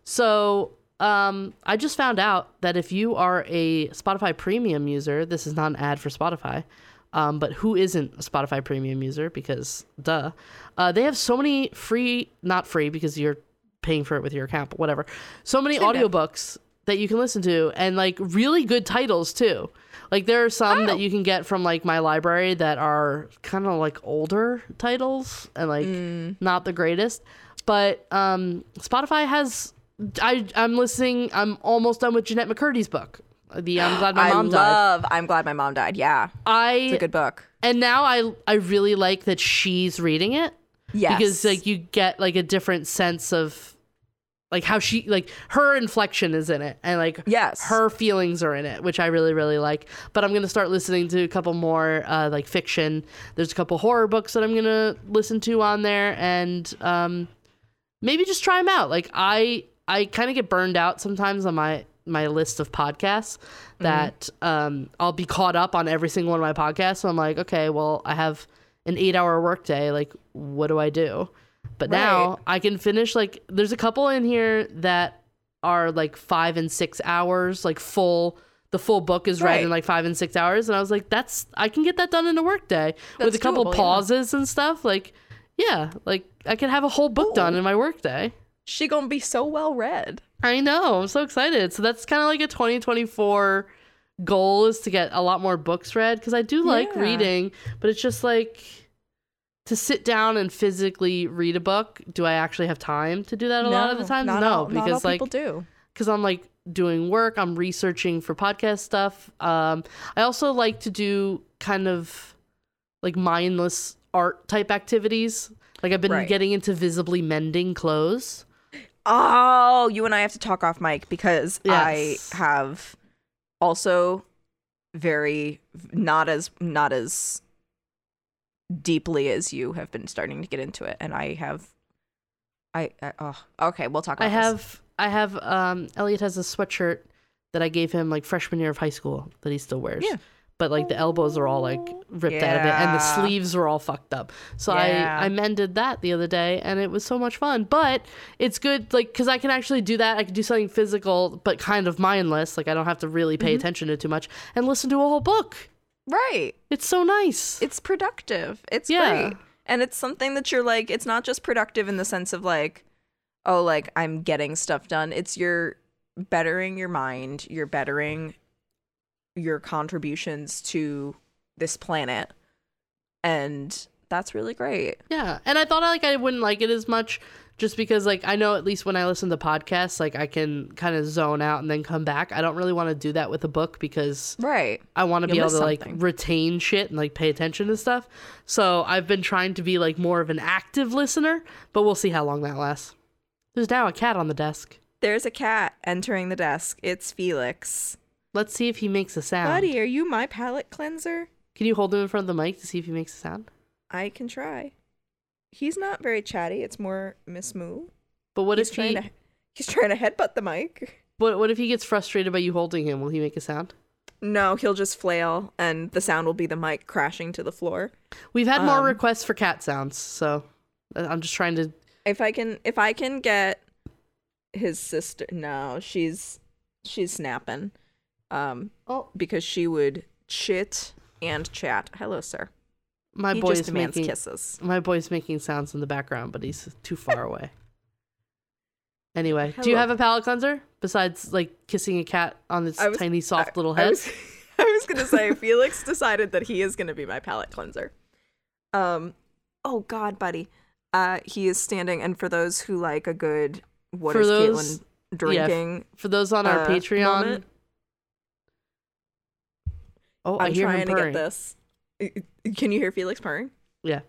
So um I just found out that if you are a Spotify premium user, this is not an ad for Spotify. Um, but who isn't a Spotify premium user? Because duh. Uh, they have so many free, not free because you're paying for it with your account, but whatever. So many Same audiobooks that you can listen to and like really good titles too. Like there are some Oh. that you can get from like my library that are kind of like older titles and like Mm. not the greatest. But um Spotify has I I'm listening I'm almost done with Jennette McCurdy's book. The I'm glad my I mom died. I love i'm glad my mom died yeah I. it's a good book and now I I really like that she's reading it yes because like you get like a different sense of like how she like her inflection is in it and like Yes. her feelings are in it which i really really like. But i'm gonna start listening to a couple more uh, like fiction. There's a couple horror books that i'm gonna listen to on there and um maybe just try them out. Like i i kind of get burned out sometimes on my my list of podcasts that um i'll be caught up on every single one of my podcasts so i'm like okay well i have an eight hour workday. Like what do i do but now Right. I can finish like there's a couple in here that are like five and six hours, like full. The full book is read in like five and six hours, and I was like, "That's I can get that done in a work workday with a couple doable, yeah. pauses and stuff." Like, yeah, like I could have a whole book done in my workday. she gonna be so well read. I know, I'm so excited. So that's kind of like a 2024 goal is to get a lot more books read because I do like Yeah. reading, but it's just like to sit down and physically read a book. Do I actually have time to do that a lot of the times? no, all because like people do. because I'm like doing work, I'm researching for podcast stuff. Um, I also like to do kind of like mindless art type activities. Like I've been Right. getting into visibly mending clothes. Oh, you and I have to talk off mic because Yes. I have also very not as not as deeply as you have been starting to get into it, and I have. I, I oh okay, we'll talk. About I this. have I have um Elliot has a sweatshirt that I gave him like freshman year of high school that he still wears. Yeah. But like the elbows are all like ripped out of it and the sleeves are all fucked up. So Yeah. I I mended that the other day and it was so much fun. But it's good like cuz I can actually do that. I can do something physical but kind of mindless. Like I don't have to really pay Mm-hmm. attention to too much and listen to a whole book. Right. It's so nice. It's productive. It's Yeah. great. And it's something that you're like, it's not just productive in the sense of like, oh, like I'm getting stuff done. It's you're bettering your mind, you're bettering your contributions to this planet. And that's really great. Yeah, and I thought like I wouldn't like it as much just because like I know at least when I listen to podcasts like I can kind of zone out and then come back. I don't really want to do that with a book because Right. I want to be able to miss like retain shit and like pay attention to stuff. So I've been trying to be like more of an active listener, but we'll see how long that lasts. There's now a cat on the desk. There's a cat entering the desk. It's Felix. Let's see if he makes a sound. Buddy, are you my palate cleanser? Can you hold him in front of the mic to see if he makes a sound? I can try. He's not very chatty. It's more Miss Moo. But what he's if trying he to he's trying to headbutt the mic. what what if he gets frustrated by you holding him? Will he make a sound? No, he'll just flail, and the sound will be the mic crashing to the floor. We've had more Um, requests for cat sounds, so uh, I'm just trying to If I can, if I can get his sister, no, she's she's snapping, um, Oh, because she would chit and chat. Hello, sir. My he boy's just demands making kisses. my boy's making sounds in the background, but he's too far away. Anyway, do you have a palate cleanser besides like kissing a cat on its was- tiny soft little I head? was, I was gonna say Felix decided that he is gonna be my palate cleanser. Um, oh God, buddy, uh, he is standing, and for those who like a good, what For is those- Kaitlin drinking? For those on our uh, Patreon, moment. oh, I I'm hear trying him to get this. Can you hear Felix purring? Yeah.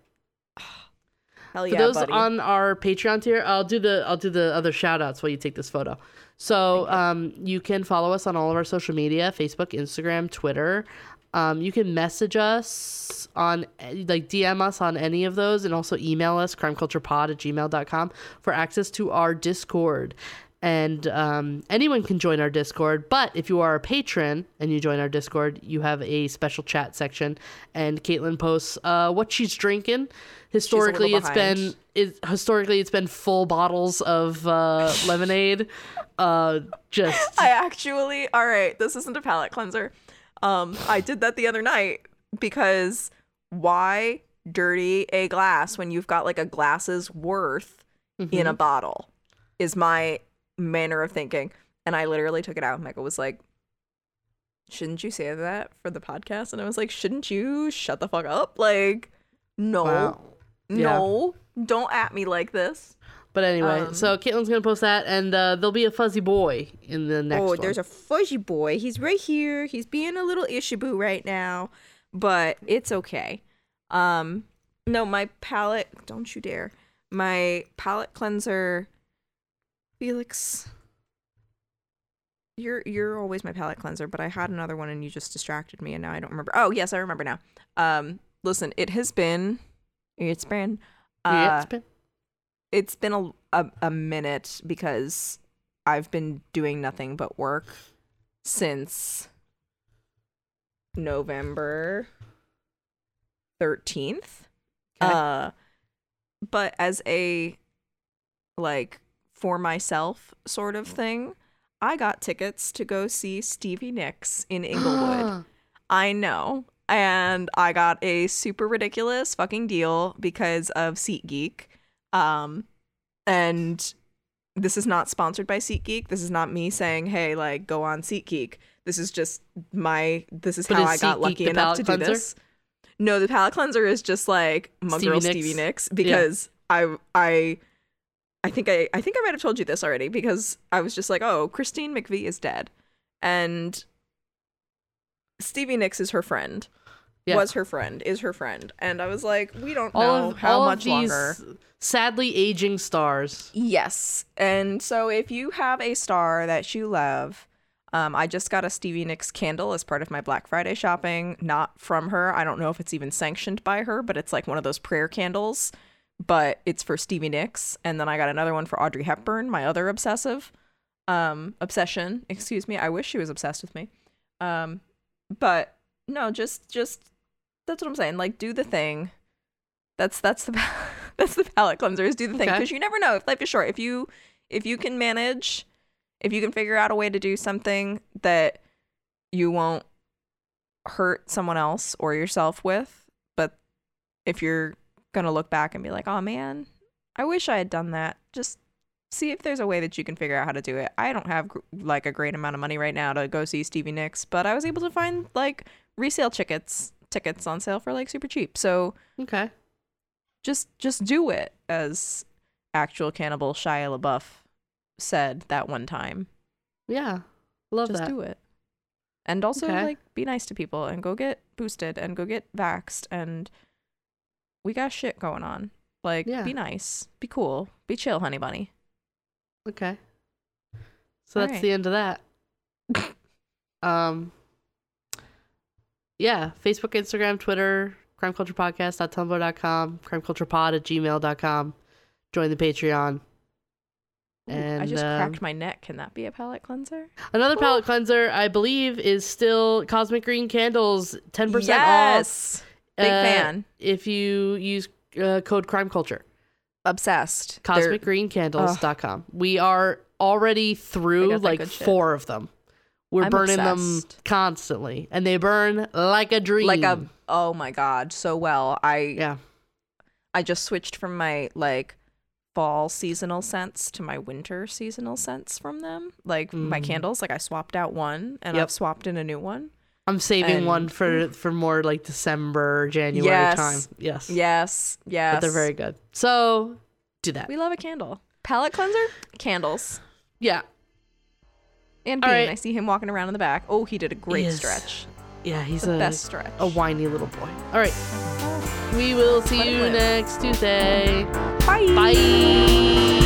Hell yeah, For those buddy. on our Patreon tier, I'll do the I'll do the other shout outs while you take this photo. So um, you can follow us on all of our social media: Facebook, Instagram, Twitter. Um, you can message us on like DM us on any of those, and also email us crimeculturepod at gmail.com for access to our Discord. And um, anyone can join our Discord, but if you are a patron and you join our Discord, you have a special chat section. And Kaitlin posts uh, what she's drinking. Historically, it's behind. been it, historically it's been full bottles of uh, lemonade. Uh, just I actually, all right, this isn't a palate cleanser. Um, I did that the other night because why dirty a glass when you've got like a glass's worth in Mm-hmm. a bottle is my manner of thinking. And I literally took it out. Michael was like, shouldn't you say that for the podcast? And I was like, shouldn't you shut the fuck up? Like, no, Wow. no, don't at me like this. But anyway, Um, so Kaitlin's gonna post that, and uh, there'll be a fuzzy boy in the next oh, one. there's a fuzzy boy. He's right here. He's being a little Ishibu right now, but it's okay. Um, no, my palate. Don't you dare. My palate cleanser Felix. You're you're always my palate cleanser, but I had another one and you just distracted me and now I don't remember. Oh yes, I remember now. Um listen, it has been it's been uh it's been- it's been a, a a minute because I've been doing nothing but work since November 13th. Okay. Uh but as a like for myself sort of thing, I got tickets to go see Stevie Nicks in Inglewood. I know. And I got a super ridiculous fucking deal because of SeatGeek. Um and this is not sponsored by SeatGeek. This is not me saying, "Hey, like go on SeatGeek." This is just my this is But how is I got SeatGeek lucky enough to do this. No, the palate cleanser is just like my Stevie girl Nicks? Stevie Nicks because I I I think I I think I might have told you this already because I was just like, "Oh, Christine McVie is dead." And Stevie Nicks is her friend. Yeah. Was her friend, is her friend. And I was like, we don't all know of how much longer. sadly aging stars. Yes. And so if you have a star that you love, um, I just got a Stevie Nicks candle as part of my Black Friday shopping, not from her. I don't know if it's even sanctioned by her, but it's like one of those prayer candles, but it's for Stevie Nicks. And then I got another one for Audrey Hepburn, my other obsessive um obsession, excuse me. I wish she was obsessed with me. Um but no, just just that's what I'm saying. Like do the thing. That's that's the that's the palate cleanser is do the thing Okay. because you never know if life is short. If you if you can manage, if you can figure out a way to do something that you won't hurt someone else or yourself with, but if you're gonna look back and be like, oh man, I wish I had done that. Just see if there's a way that you can figure out how to do it. I don't have like a great amount of money right now to go see Stevie Nicks, but I was able to find like resale tickets tickets on sale for like super cheap. So Okay. just just do it as actual cannibal Shia LaBeouf said that one time. Yeah. Love just that. Just do it. And also Okay. like be nice to people and go get boosted and go get vaxxed and we got shit going on. Like Yeah. be nice. Be cool. Be chill, honey bunny. Okay. So that's Alright. the end of that. um Yeah, Facebook, Instagram, Twitter, crimeculturepodcast.tumblr.com, crimeculturepod at gmail.com. Join the Patreon. Ooh, I just um, cracked my neck. Can that be a palate cleanser? Another palate cleanser, I believe, is still Cosmic Green Candles, 10% off yes. Big uh, fan. if you use uh, code crime culture. Obsessed. CosmicGreenCandles.com. We are already through like good shit. four of them. We're I'm burning obsessed. them constantly, and they burn like a dream. like a oh my god, so well. I yeah. I just switched from my like fall seasonal scents to my winter seasonal scents from them. Like my Mm. candles, like I swapped out one and Yep. I've swapped in a new one. I'm saving one for for more like December, January Yes. time. Yes. Yes, yes. But they're very good. So do that. We love a candle. Palate cleanser, candles, Yeah. and Bean. right. I see him walking around in the back. Oh, he did a great Yes. stretch. Yeah, he's The a best stretch. a whiny little boy. All right. We will see Let you next Tuesday. Bye. Bye.